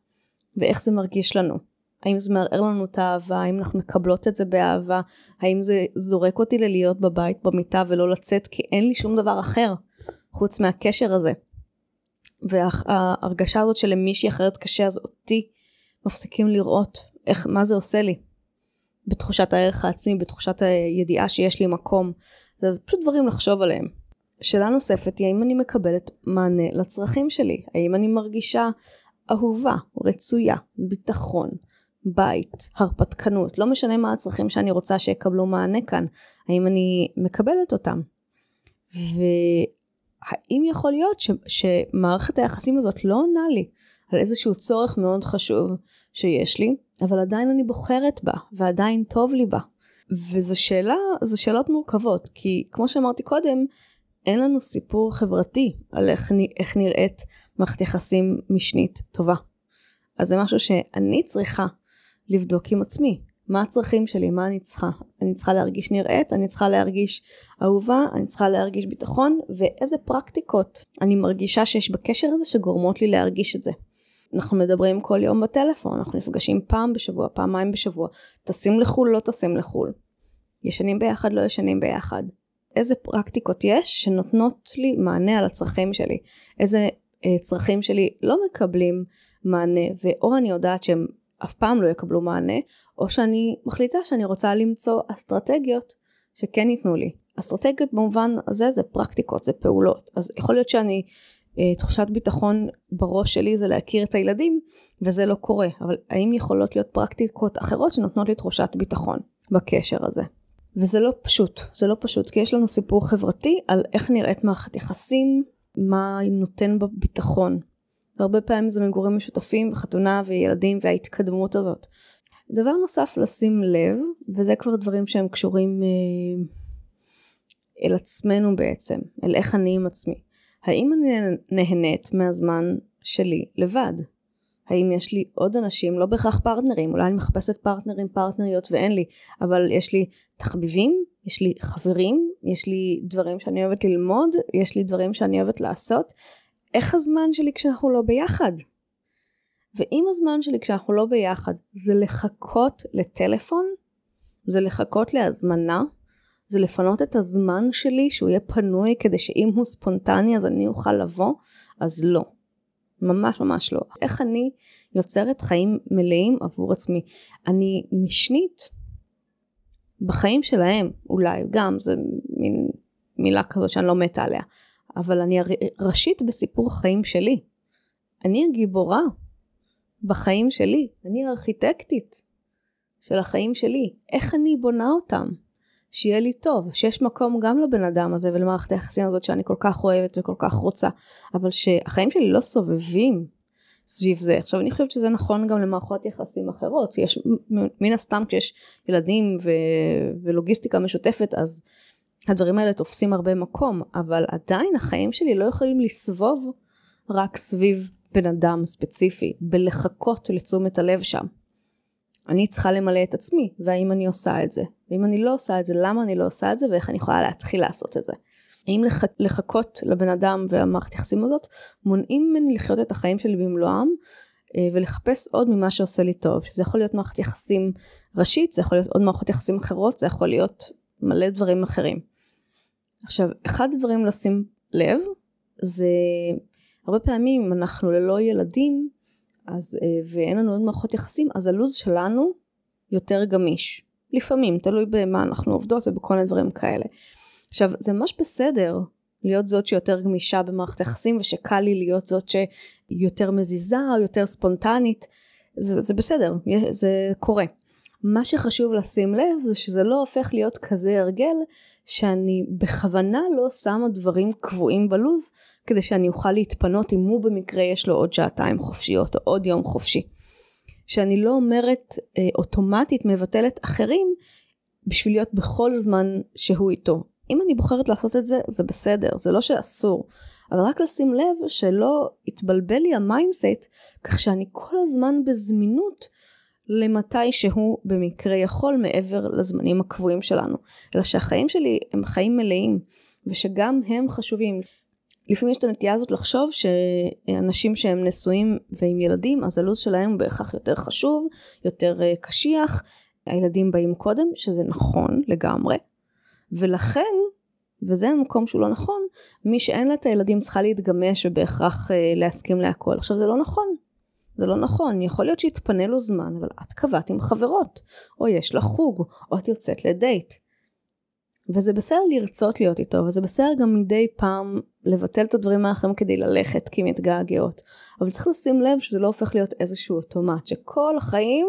ואיך זה מרגיש לנו. האם זה מערער לנו את האהבה, האם אנחנו מקבלות את זה באהבה, האם זה זורק אותי ללהיות בבית במיטה ולא לצאת כי אין לי שום דבר אחר חוץ מהקשר הזה. וההרגשה הזאת שלמישהי אחרת קשה אז אותי מפסיקים לראות איך, מה זה עושה לי בתחושת הערך העצמי, בתחושת הידיעה שיש לי מקום. זה פשוט דברים לחשוב עליהם. שאלה נוספת היא האם אני מקבלת מענה לצרכים שלי, האם אני מרגישה אהובה, רצויה, ביטחון, בית, הרפתקנות, לא משנה מה הצרכים שאני רוצה שיקבלו מענה כאן, האם אני מקבלת אותם. והאם יכול להיות ש, שמערכת היחסים הזאת לא עונה לי על איזשהו צורך מאוד חשוב שיש לי, אבל עדיין אני בוחרת בה, ועדיין טוב לי בה. וזו שאלה, זה שאלות מורכבות, כי כמו שאמרתי קודם, אין לנו סיפור חברתי על איך, איך נראית מערכת יחסים משנית טובה. אז זה משהו שאני צריכה לבדוק עם עצמי. מה הצרכים שלי, מה אני צריכה. אני צריכה להרגיש נראית, אני צריכה להרגיש אהובה, אני צריכה להרגיש ביטחון, ואיזה פרקטיקות אני מרגישה שיש בקשר הזה שגורמות לי להרגיש את זה. אנחנו מדברים כל יום בטלפון, אנחנו נפגשים פעם בשבוע, פעמיים בשבוע, טסים לחו"ל, לא טסים לחו"ל. ישנים ביחד, לא ישנים ביחד. איזה פרקטיקות יש שנותנות לי מענה על הצרכים שלי. איזה אה, צרכים שלי לא מקבלים מענה, ואו אני יודעת שהם אף פעם לא יקבלו מענה, או שאני מחליטה שאני רוצה למצוא אסטרטגיות שכן ייתנו לי. אסטרטגיות במובן הזה זה פרקטיקות, זה פעולות. אז יכול להיות שאני, אה, תחושת ביטחון בראש שלי זה להכיר את הילדים, וזה לא קורה. אבל האם יכולות להיות פרקטיקות אחרות שנותנות לי תחושת ביטחון בקשר הזה? וזה לא פשוט, זה לא פשוט, כי יש לנו סיפור חברתי על איך נראית מערכת יחסים, מה נותן בה ביטחון. והרבה פעמים זה מגורים משותפים וחתונה וילדים וההתקדמות הזאת. דבר נוסף לשים לב, וזה כבר דברים שהם קשורים אה, אל עצמנו בעצם, אל איך אני עם עצמי. האם אני נהנית מהזמן שלי לבד? האם יש לי עוד אנשים, לא בהכרח פרטנרים, אולי אני מחפשת פרטנרים, פרטנריות ואין לי, אבל יש לי תחביבים, יש לי חברים, יש לי דברים שאני אוהבת ללמוד, יש לי דברים שאני אוהבת לעשות, איך הזמן שלי כשאנחנו לא ביחד? ואם הזמן שלי כשאנחנו לא ביחד זה לחכות לטלפון, זה לחכות להזמנה, זה לפנות את הזמן שלי שהוא יהיה פנוי כדי שאם הוא ספונטני אז אני אוכל לבוא, אז לא. ממש ממש לא. איך אני יוצרת חיים מלאים עבור עצמי? אני משנית בחיים שלהם, אולי גם, זה מין מילה כזאת שאני לא מתה עליה, אבל אני ראשית בסיפור החיים שלי. אני הגיבורה בחיים שלי, אני ארכיטקטית של החיים שלי, איך אני בונה אותם, שיהיה לי טוב, שיש מקום גם לבן אדם הזה ולמערכת היחסים הזאת שאני כל כך אוהבת וכל כך רוצה, אבל שהחיים שלי לא סובבים סביב זה. עכשיו אני חושבת שזה נכון גם למערכות יחסים אחרות, יש מן הסתם כשיש ילדים ו- ולוגיסטיקה משותפת אז הדברים האלה תופסים הרבה מקום, אבל עדיין החיים שלי לא יכולים לסבוב רק סביב בן אדם ספציפי, בלחכות לתשומת הלב שם. אני צריכה למלא את עצמי, והאם אני עושה את זה. ואם אני לא עושה את זה, למה אני לא עושה את זה, ואיך אני יכולה להתחיל לעשות את זה. האם לח... לחכות לבן אדם והמערכת יחסים הזאת, מונעים ממני לחיות את החיים שלי במלואם, אה, ולחפש עוד ממה שעושה לי טוב, שזה יכול להיות מערכת יחסים ראשית, זה יכול להיות עוד מערכות יחסים אחרות, זה יכול להיות מלא דברים אחרים. עכשיו, אחד הדברים לשים לב, זה הרבה פעמים אם אנחנו ללא ילדים, אז, אה, ואין לנו עוד מערכות יחסים, אז הלו"ז שלנו יותר גמיש. לפעמים, תלוי במה אנחנו עובדות ובכל מיני דברים כאלה. עכשיו, זה ממש בסדר להיות זאת שיותר גמישה במערכת יחסים ושקל לי להיות זאת שיותר מזיזה או יותר ספונטנית. זה, זה בסדר, זה קורה. מה שחשוב לשים לב זה שזה לא הופך להיות כזה הרגל שאני בכוונה לא שמה דברים קבועים בלוז כדי שאני אוכל להתפנות אם הוא במקרה יש לו עוד שעתיים חופשיות או עוד יום חופשי. שאני לא אומרת אה, אוטומטית מבטלת אחרים בשביל להיות בכל זמן שהוא איתו. אם אני בוחרת לעשות את זה זה בסדר, זה לא שאסור. אבל רק לשים לב שלא יתבלבל לי ה mindset כך שאני כל הזמן בזמינות למתי שהוא במקרה יכול מעבר לזמנים הקבועים שלנו. אלא שהחיים שלי הם חיים מלאים ושגם הם חשובים. לפעמים יש את הנטייה הזאת לחשוב שאנשים שהם נשואים ועם ילדים אז הלו"ז שלהם הוא בהכרח יותר חשוב, יותר אה, קשיח, הילדים באים קודם, שזה נכון לגמרי, ולכן, וזה המקום שהוא לא נכון, מי שאין לה את הילדים צריכה להתגמש ובהכרח אה, להסכים להכל. עכשיו זה לא נכון, זה לא נכון, יכול להיות שיתפנה לו זמן, אבל את קבעת עם חברות, או יש לך חוג, או את יוצאת לדייט. וזה בסדר לרצות להיות איתו, וזה בסדר גם מדי פעם לבטל את הדברים האחרים כדי ללכת כי מתגעגעות. אבל צריך לשים לב שזה לא הופך להיות איזשהו אוטומט, שכל החיים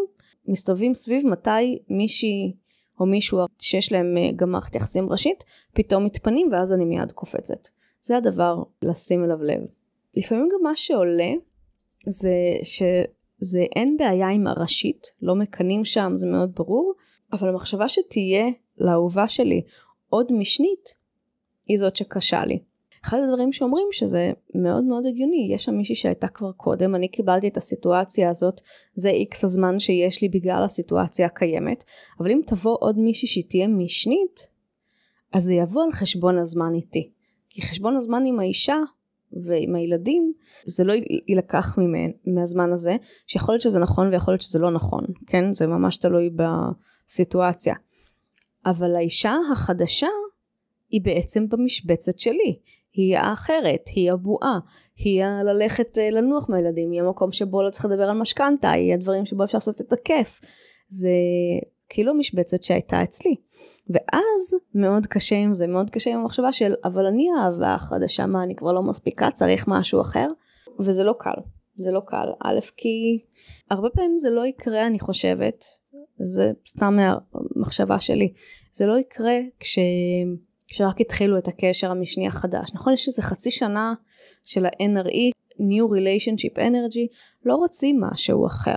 מסתובבים סביב מתי מישהי או מישהו שיש להם אה, גם מערכת יחסים ראשית, פתאום מתפנים ואז אני מיד קופצת. זה הדבר לשים אליו לב. לפעמים גם מה שעולה זה שזה אין בעיה עם הראשית, לא מקנאים שם, זה מאוד ברור, אבל המחשבה שתהיה לאהובה שלי עוד משנית, היא זאת שקשה לי. אחד הדברים שאומרים שזה מאוד מאוד הגיוני, יש שם מישהי שהייתה כבר קודם, אני קיבלתי את הסיטואציה הזאת, זה איקס הזמן שיש לי בגלל הסיטואציה הקיימת, אבל אם תבוא עוד מישהי שהיא תהיה משנית, אז זה יבוא על חשבון הזמן איתי. כי חשבון הזמן עם האישה ועם הילדים, זה לא יילקח מהזמן הזה, שיכול להיות שזה נכון ויכול להיות שזה לא נכון, כן? זה ממש תלוי בסיטואציה. אבל האישה החדשה היא בעצם במשבצת שלי. היא האחרת, היא הבועה, היא הללכת אה, לנוח מהילדים, היא המקום שבו לא צריך לדבר על משכנתה, היא הדברים שבו אפשר לעשות את הכיף. זה כאילו משבצת שהייתה אצלי. ואז מאוד קשה עם זה, מאוד קשה עם המחשבה של אבל אני האהבה החדשה, מה אני כבר לא מספיקה, צריך משהו אחר, וזה לא קל, זה לא קל, א' כי הרבה פעמים זה לא יקרה אני חושבת, זה סתם מהמחשבה שלי, זה לא יקרה כש... כשרק התחילו את הקשר המשני החדש, נכון? יש איזה חצי שנה של ה-NRE, New Relationship Energy, לא רוצים משהו אחר,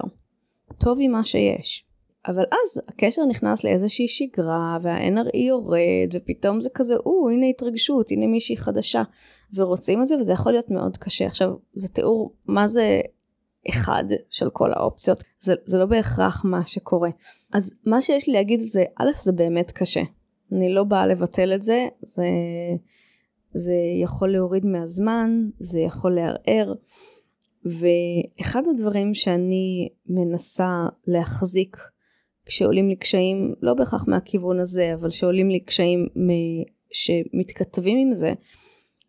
טוב עם מה שיש. אבל אז הקשר נכנס לאיזושהי שגרה וה-NRE יורד ופתאום זה כזה, או הנה התרגשות, הנה מישהי חדשה ורוצים את זה וזה יכול להיות מאוד קשה. עכשיו זה תיאור מה זה אחד של כל האופציות, זה, זה לא בהכרח מה שקורה. אז מה שיש לי להגיד זה, א' זה באמת קשה. אני לא באה לבטל את זה, זה, זה יכול להוריד מהזמן, זה יכול לערער. ואחד הדברים שאני מנסה להחזיק כשעולים לי קשיים, לא בהכרח מהכיוון הזה, אבל שעולים לי קשיים שמתכתבים עם זה,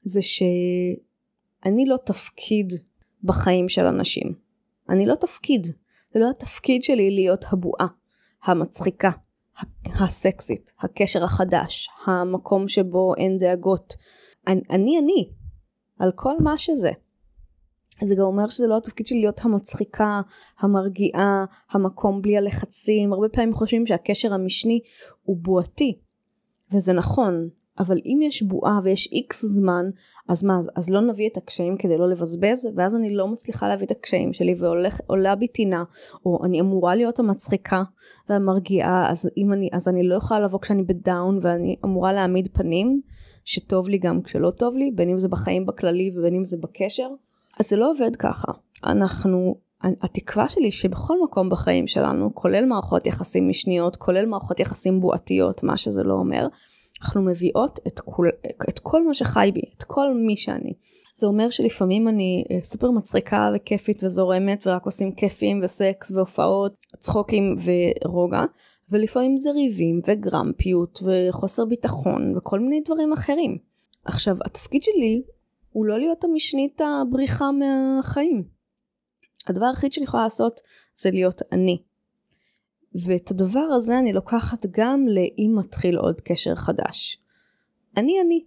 זה שאני לא תפקיד בחיים של אנשים. אני לא תפקיד. זה לא התפקיד שלי להיות הבועה, המצחיקה, הסקסית, הקשר החדש, המקום שבו אין דאגות. אני אני, על כל מה שזה. זה גם אומר שזה לא התפקיד שלי להיות המצחיקה, המרגיעה, המקום בלי הלחצים. הרבה פעמים חושבים שהקשר המשני הוא בועתי. וזה נכון, אבל אם יש בועה ויש איקס זמן, אז מה, אז לא נביא את הקשיים כדי לא לבזבז, ואז אני לא מצליחה להביא את הקשיים שלי ועולה בי טינה, או אני אמורה להיות המצחיקה והמרגיעה, אז, אני, אז אני לא יכולה לבוא כשאני בדאון ואני אמורה להעמיד פנים, שטוב לי גם כשלא טוב לי, בין אם זה בחיים בכללי ובין אם זה בקשר. אז זה לא עובד ככה. אנחנו, התקווה שלי שבכל מקום בחיים שלנו, כולל מערכות יחסים משניות, כולל מערכות יחסים בועתיות, מה שזה לא אומר, אנחנו מביאות את כל, את כל מה שחי בי, את כל מי שאני. זה אומר שלפעמים אני אה, סופר מצחיקה וכיפית וזורמת ורק עושים כיפים וסקס והופעות, צחוקים ורוגע, ולפעמים זה ריבים וגרמפיות וחוסר ביטחון וכל מיני דברים אחרים. עכשיו התפקיד שלי הוא לא להיות המשנית הבריחה מהחיים. הדבר היחיד שאני יכולה לעשות זה להיות אני. ואת הדבר הזה אני לוקחת גם לאם מתחיל עוד קשר חדש. אני אני.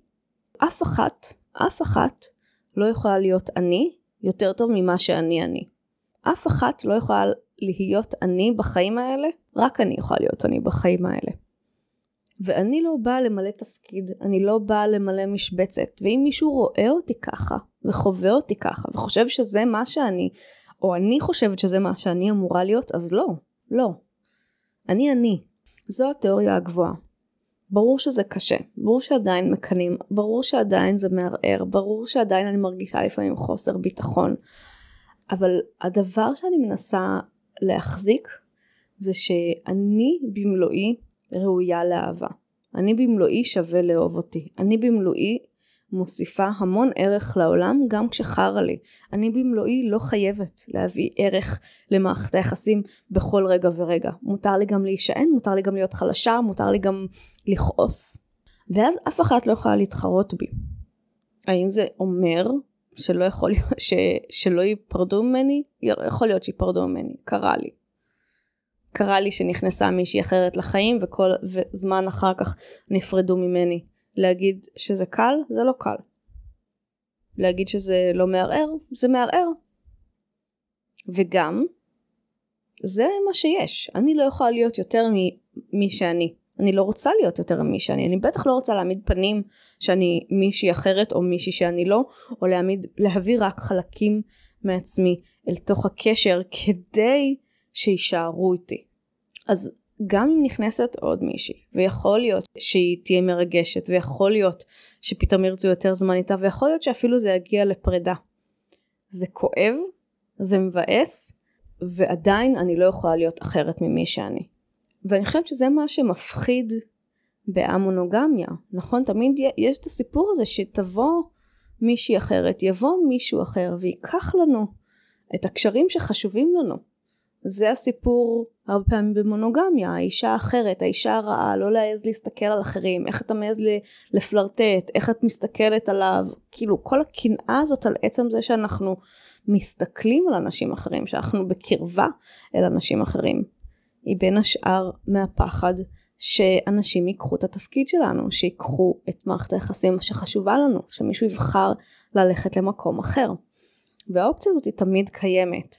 אף אחת, אף אחת לא יכולה להיות אני יותר טוב ממה שאני אני. אף אחת לא יכולה להיות אני בחיים האלה, רק אני יכולה להיות אני בחיים האלה. ואני לא באה למלא תפקיד, אני לא באה למלא משבצת, ואם מישהו רואה אותי ככה, וחווה אותי ככה, וחושב שזה מה שאני, או אני חושבת שזה מה שאני אמורה להיות, אז לא, לא. אני אני. זו התיאוריה הגבוהה. ברור שזה קשה, ברור שעדיין מקנאים, ברור שעדיין זה מערער, ברור שעדיין אני מרגישה לפעמים חוסר ביטחון, אבל הדבר שאני מנסה להחזיק זה שאני במלואי ראויה לאהבה. אני במלואי שווה לאהוב אותי. אני במלואי מוסיפה המון ערך לעולם גם כשחרא לי. אני במלואי לא חייבת להביא ערך למערכת היחסים בכל רגע ורגע. מותר לי גם להישען, מותר לי גם להיות חלשה, מותר לי גם לכעוס. ואז אף אחת לא יכולה להתחרות בי. האם זה אומר שלא יכול להיות, ש, שלא ייפרדו ממני? יכול להיות שייפרדו ממני, קרה לי. קרה לי שנכנסה מישהי אחרת לחיים וכל, וזמן אחר כך נפרדו ממני. להגיד שזה קל, זה לא קל. להגיד שזה לא מערער, זה מערער. וגם, זה מה שיש. אני לא יכולה להיות יותר ממי שאני. אני לא רוצה להיות יותר ממי שאני. אני בטח לא רוצה להעמיד פנים שאני מישהי אחרת או מישהי שאני לא, או להעמיד, להביא רק חלקים מעצמי אל תוך הקשר כדי שיישארו איתי. אז גם אם נכנסת עוד מישהי, ויכול להיות שהיא תהיה מרגשת, ויכול להיות שפתאום ירצו יותר זמן איתה, ויכול להיות שאפילו זה יגיע לפרידה. זה כואב, זה מבאס, ועדיין אני לא יכולה להיות אחרת ממי שאני. ואני חושבת שזה מה שמפחיד בהמונוגמיה, נכון? תמיד יש את הסיפור הזה שתבוא מישהי אחרת, יבוא מישהו אחר ויקח לנו את הקשרים שחשובים לנו. זה הסיפור הרבה פעמים במונוגמיה, האישה האחרת, האישה הרעה, לא להעז להסתכל על אחרים, איך אתה מעז לפלרטט, איך את מסתכלת עליו, כאילו כל הקנאה הזאת על עצם זה שאנחנו מסתכלים על אנשים אחרים, שאנחנו בקרבה אל אנשים אחרים, היא בין השאר מהפחד שאנשים ייקחו את התפקיד שלנו, שיקחו את מערכת היחסים שחשובה לנו, שמישהו יבחר ללכת למקום אחר. והאופציה הזאת היא תמיד קיימת.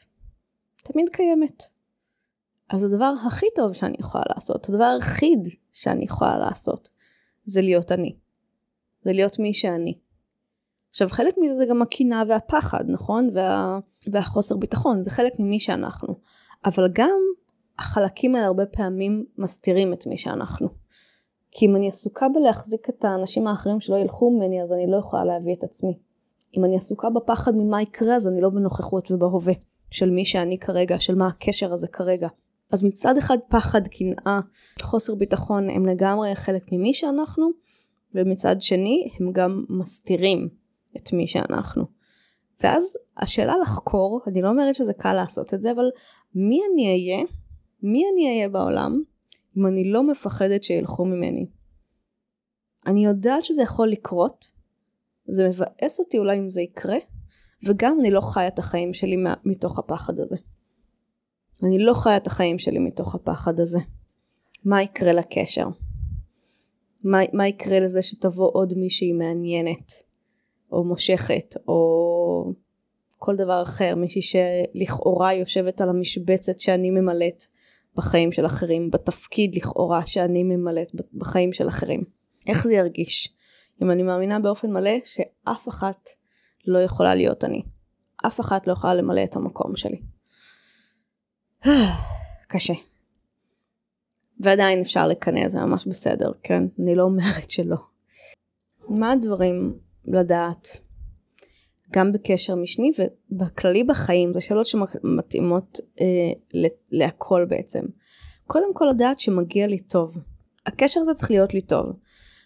תמיד קיימת. אז הדבר הכי טוב שאני יכולה לעשות, הדבר היחיד שאני יכולה לעשות, זה להיות אני. זה להיות מי שאני. עכשיו חלק מזה זה גם הקנאה והפחד, נכון? וה... והחוסר ביטחון, זה חלק ממי שאנחנו. אבל גם החלקים האלה הרבה פעמים מסתירים את מי שאנחנו. כי אם אני עסוקה בלהחזיק את האנשים האחרים שלא ילכו ממני, אז אני לא יכולה להביא את עצמי. אם אני עסוקה בפחד ממה יקרה, אז אני לא בנוכחות ובהווה. של מי שאני כרגע, של מה הקשר הזה כרגע. אז מצד אחד פחד, קנאה, חוסר ביטחון הם לגמרי חלק ממי שאנחנו, ומצד שני הם גם מסתירים את מי שאנחנו. ואז השאלה לחקור, אני לא אומרת שזה קל לעשות את זה, אבל מי אני אהיה, מי אני אהיה בעולם, אם אני לא מפחדת שילכו ממני. אני יודעת שזה יכול לקרות, זה מבאס אותי אולי אם זה יקרה, וגם אני לא חיה את החיים שלי מתוך הפחד הזה. אני לא חיה את החיים שלי מתוך הפחד הזה. מה יקרה לקשר? מה, מה יקרה לזה שתבוא עוד מישהי מעניינת, או מושכת, או כל דבר אחר, מישהי שלכאורה יושבת על המשבצת שאני ממלאת בחיים של אחרים, בתפקיד לכאורה שאני ממלאת בחיים של אחרים. איך זה ירגיש? אם אני מאמינה באופן מלא שאף אחת לא יכולה להיות אני. אף אחת לא יכולה למלא את המקום שלי. קשה. ועדיין אפשר לקנא, זה ממש בסדר, כן? אני לא אומרת שלא. מה הדברים לדעת? גם בקשר משני ובכללי בחיים, זה שאלות שמתאימות אה, להכל בעצם. קודם כל לדעת שמגיע לי טוב. הקשר הזה צריך להיות לי טוב.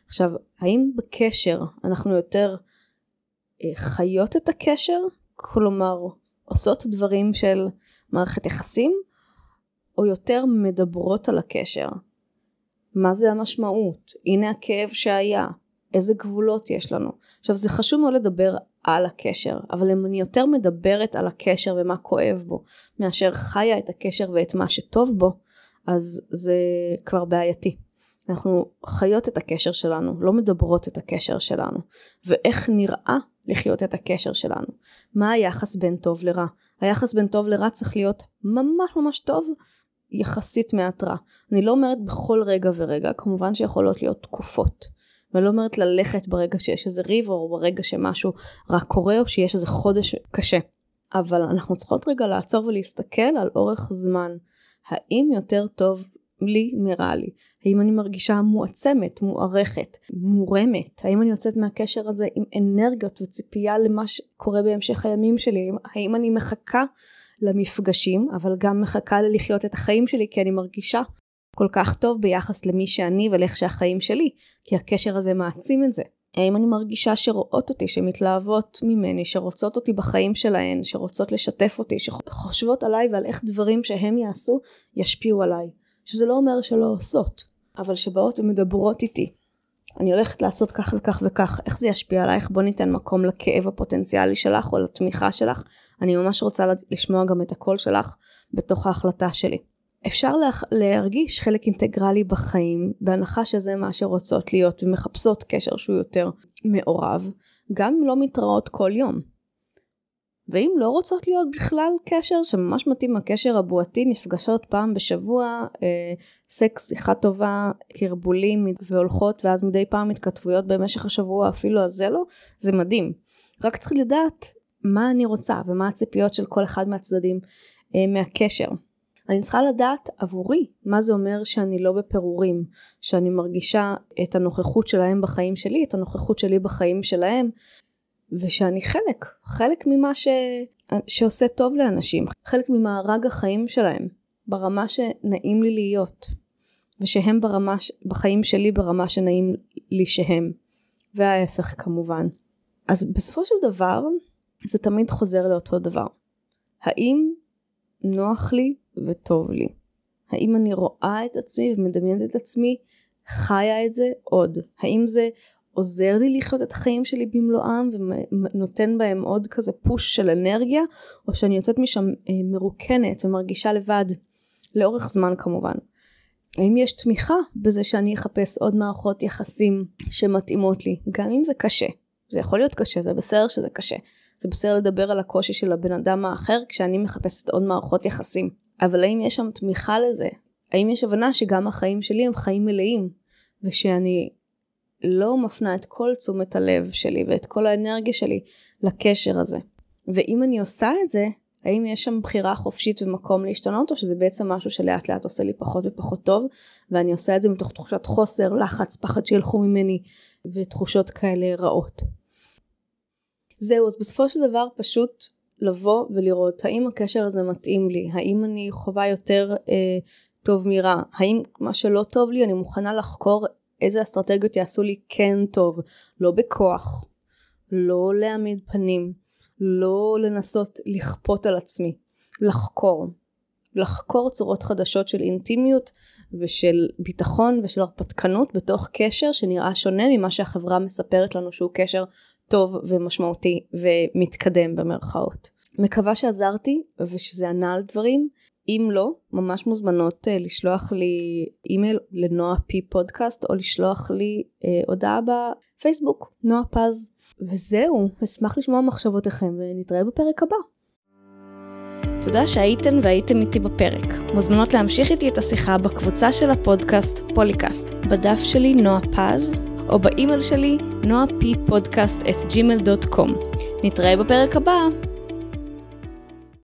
עכשיו, האם בקשר אנחנו יותר חיות את הקשר? כלומר, עושות דברים של מערכת יחסים? או יותר מדברות על הקשר? מה זה המשמעות? הנה הכאב שהיה. איזה גבולות יש לנו. עכשיו זה חשוב מאוד לדבר על הקשר, אבל אם אני יותר מדברת על הקשר ומה כואב בו, מאשר חיה את הקשר ואת מה שטוב בו, אז זה כבר בעייתי. אנחנו חיות את הקשר שלנו, לא מדברות את הקשר שלנו. ואיך נראה לחיות את הקשר שלנו. מה היחס בין טוב לרע? היחס בין טוב לרע צריך להיות ממש ממש טוב יחסית מעט רע. אני לא אומרת בכל רגע ורגע, כמובן שיכולות להיות תקופות. ואני לא אומרת ללכת ברגע שיש איזה ריב או ברגע שמשהו רע קורה או שיש איזה חודש קשה. אבל אנחנו צריכות רגע לעצור ולהסתכל על אורך זמן. האם יותר טוב לי מרע לי? האם אני מרגישה מועצמת, מוערכת, מורמת? האם אני יוצאת מהקשר הזה עם אנרגיות וציפייה למה שקורה בהמשך הימים שלי? האם אני מחכה למפגשים, אבל גם מחכה ללחיות את החיים שלי כי אני מרגישה כל כך טוב ביחס למי שאני ולאיך שהחיים שלי, כי הקשר הזה מעצים את זה. האם אני מרגישה שרואות אותי, שמתלהבות ממני, שרוצות אותי בחיים שלהן, שרוצות לשתף אותי, שחושבות עליי ועל איך דברים שהם יעשו ישפיעו עליי. שזה לא אומר שלא עושות, אבל שבאות ומדברות איתי. אני הולכת לעשות כך וכך וכך, איך זה ישפיע עלייך? בוא ניתן מקום לכאב הפוטנציאלי שלך או לתמיכה שלך. אני ממש רוצה לשמוע גם את הקול שלך בתוך ההחלטה שלי. אפשר להרגיש חלק אינטגרלי בחיים בהנחה שזה מה שרוצות להיות ומחפשות קשר שהוא יותר מעורב גם אם לא מתראות כל יום. ואם לא רוצות להיות בכלל קשר שממש מתאים הקשר הבועתי נפגשות פעם בשבוע אה, סקס שיחה טובה קרבולים והולכות ואז מדי פעם התכתבויות במשך השבוע אפילו אז זה לא זה מדהים. רק צריך לדעת מה אני רוצה ומה הציפיות של כל אחד מהצדדים אה, מהקשר. אני צריכה לדעת עבורי מה זה אומר שאני לא בפירורים, שאני מרגישה את הנוכחות שלהם בחיים שלי, את הנוכחות שלי בחיים שלהם, ושאני חלק, חלק ממה ש... שעושה טוב לאנשים, חלק ממארג החיים שלהם, ברמה שנעים לי להיות, ושהם ברמה, בחיים שלי ברמה שנעים לי שהם, וההפך כמובן. אז בסופו של דבר זה תמיד חוזר לאותו דבר. האם נוח לי וטוב לי? האם אני רואה את עצמי ומדמיינת את עצמי חיה את זה עוד? האם זה עוזר לי לחיות את החיים שלי במלואם ונותן בהם עוד כזה פוש של אנרגיה או שאני יוצאת משם אה, מרוקנת ומרגישה לבד לאורך זמן כמובן. האם יש תמיכה בזה שאני אחפש עוד מערכות יחסים שמתאימות לי גם אם זה קשה זה יכול להיות קשה זה בסדר שזה קשה זה בסדר לדבר על הקושי של הבן אדם האחר כשאני מחפשת עוד מערכות יחסים אבל האם יש שם תמיכה לזה? האם יש הבנה שגם החיים שלי הם חיים מלאים ושאני לא מפנה את כל תשומת הלב שלי ואת כל האנרגיה שלי לקשר הזה. ואם אני עושה את זה, האם יש שם בחירה חופשית ומקום להשתנות או שזה בעצם משהו שלאט לאט עושה לי פחות ופחות טוב ואני עושה את זה מתוך תחושת חוסר, לחץ, פחד שילכו ממני ותחושות כאלה רעות. זהו, אז בסופו של דבר פשוט לבוא ולראות האם הקשר הזה מתאים לי, האם אני חווה יותר אה, טוב מרע, האם מה שלא טוב לי אני מוכנה לחקור איזה אסטרטגיות יעשו לי כן טוב, לא בכוח, לא להעמיד פנים, לא לנסות לכפות על עצמי, לחקור, לחקור צורות חדשות של אינטימיות ושל ביטחון ושל הרפתקנות בתוך קשר שנראה שונה ממה שהחברה מספרת לנו שהוא קשר טוב ומשמעותי ומתקדם במרכאות. מקווה שעזרתי ושזה ענה על דברים. אם לא, ממש מוזמנות uh, לשלוח לי אימייל לנועה פי פודקאסט או לשלוח לי uh, הודעה בפייסבוק, נועה פז. וזהו, אשמח לשמוע מחשבותיכם ונתראה בפרק הבא. תודה שהייתן והייתם איתי בפרק. מוזמנות להמשיך איתי את השיחה בקבוצה של הפודקאסט פוליקאסט, בדף שלי נועה פז, או באימייל שלי נועה פי פודקאסט את gmail.com. נתראה בפרק הבא.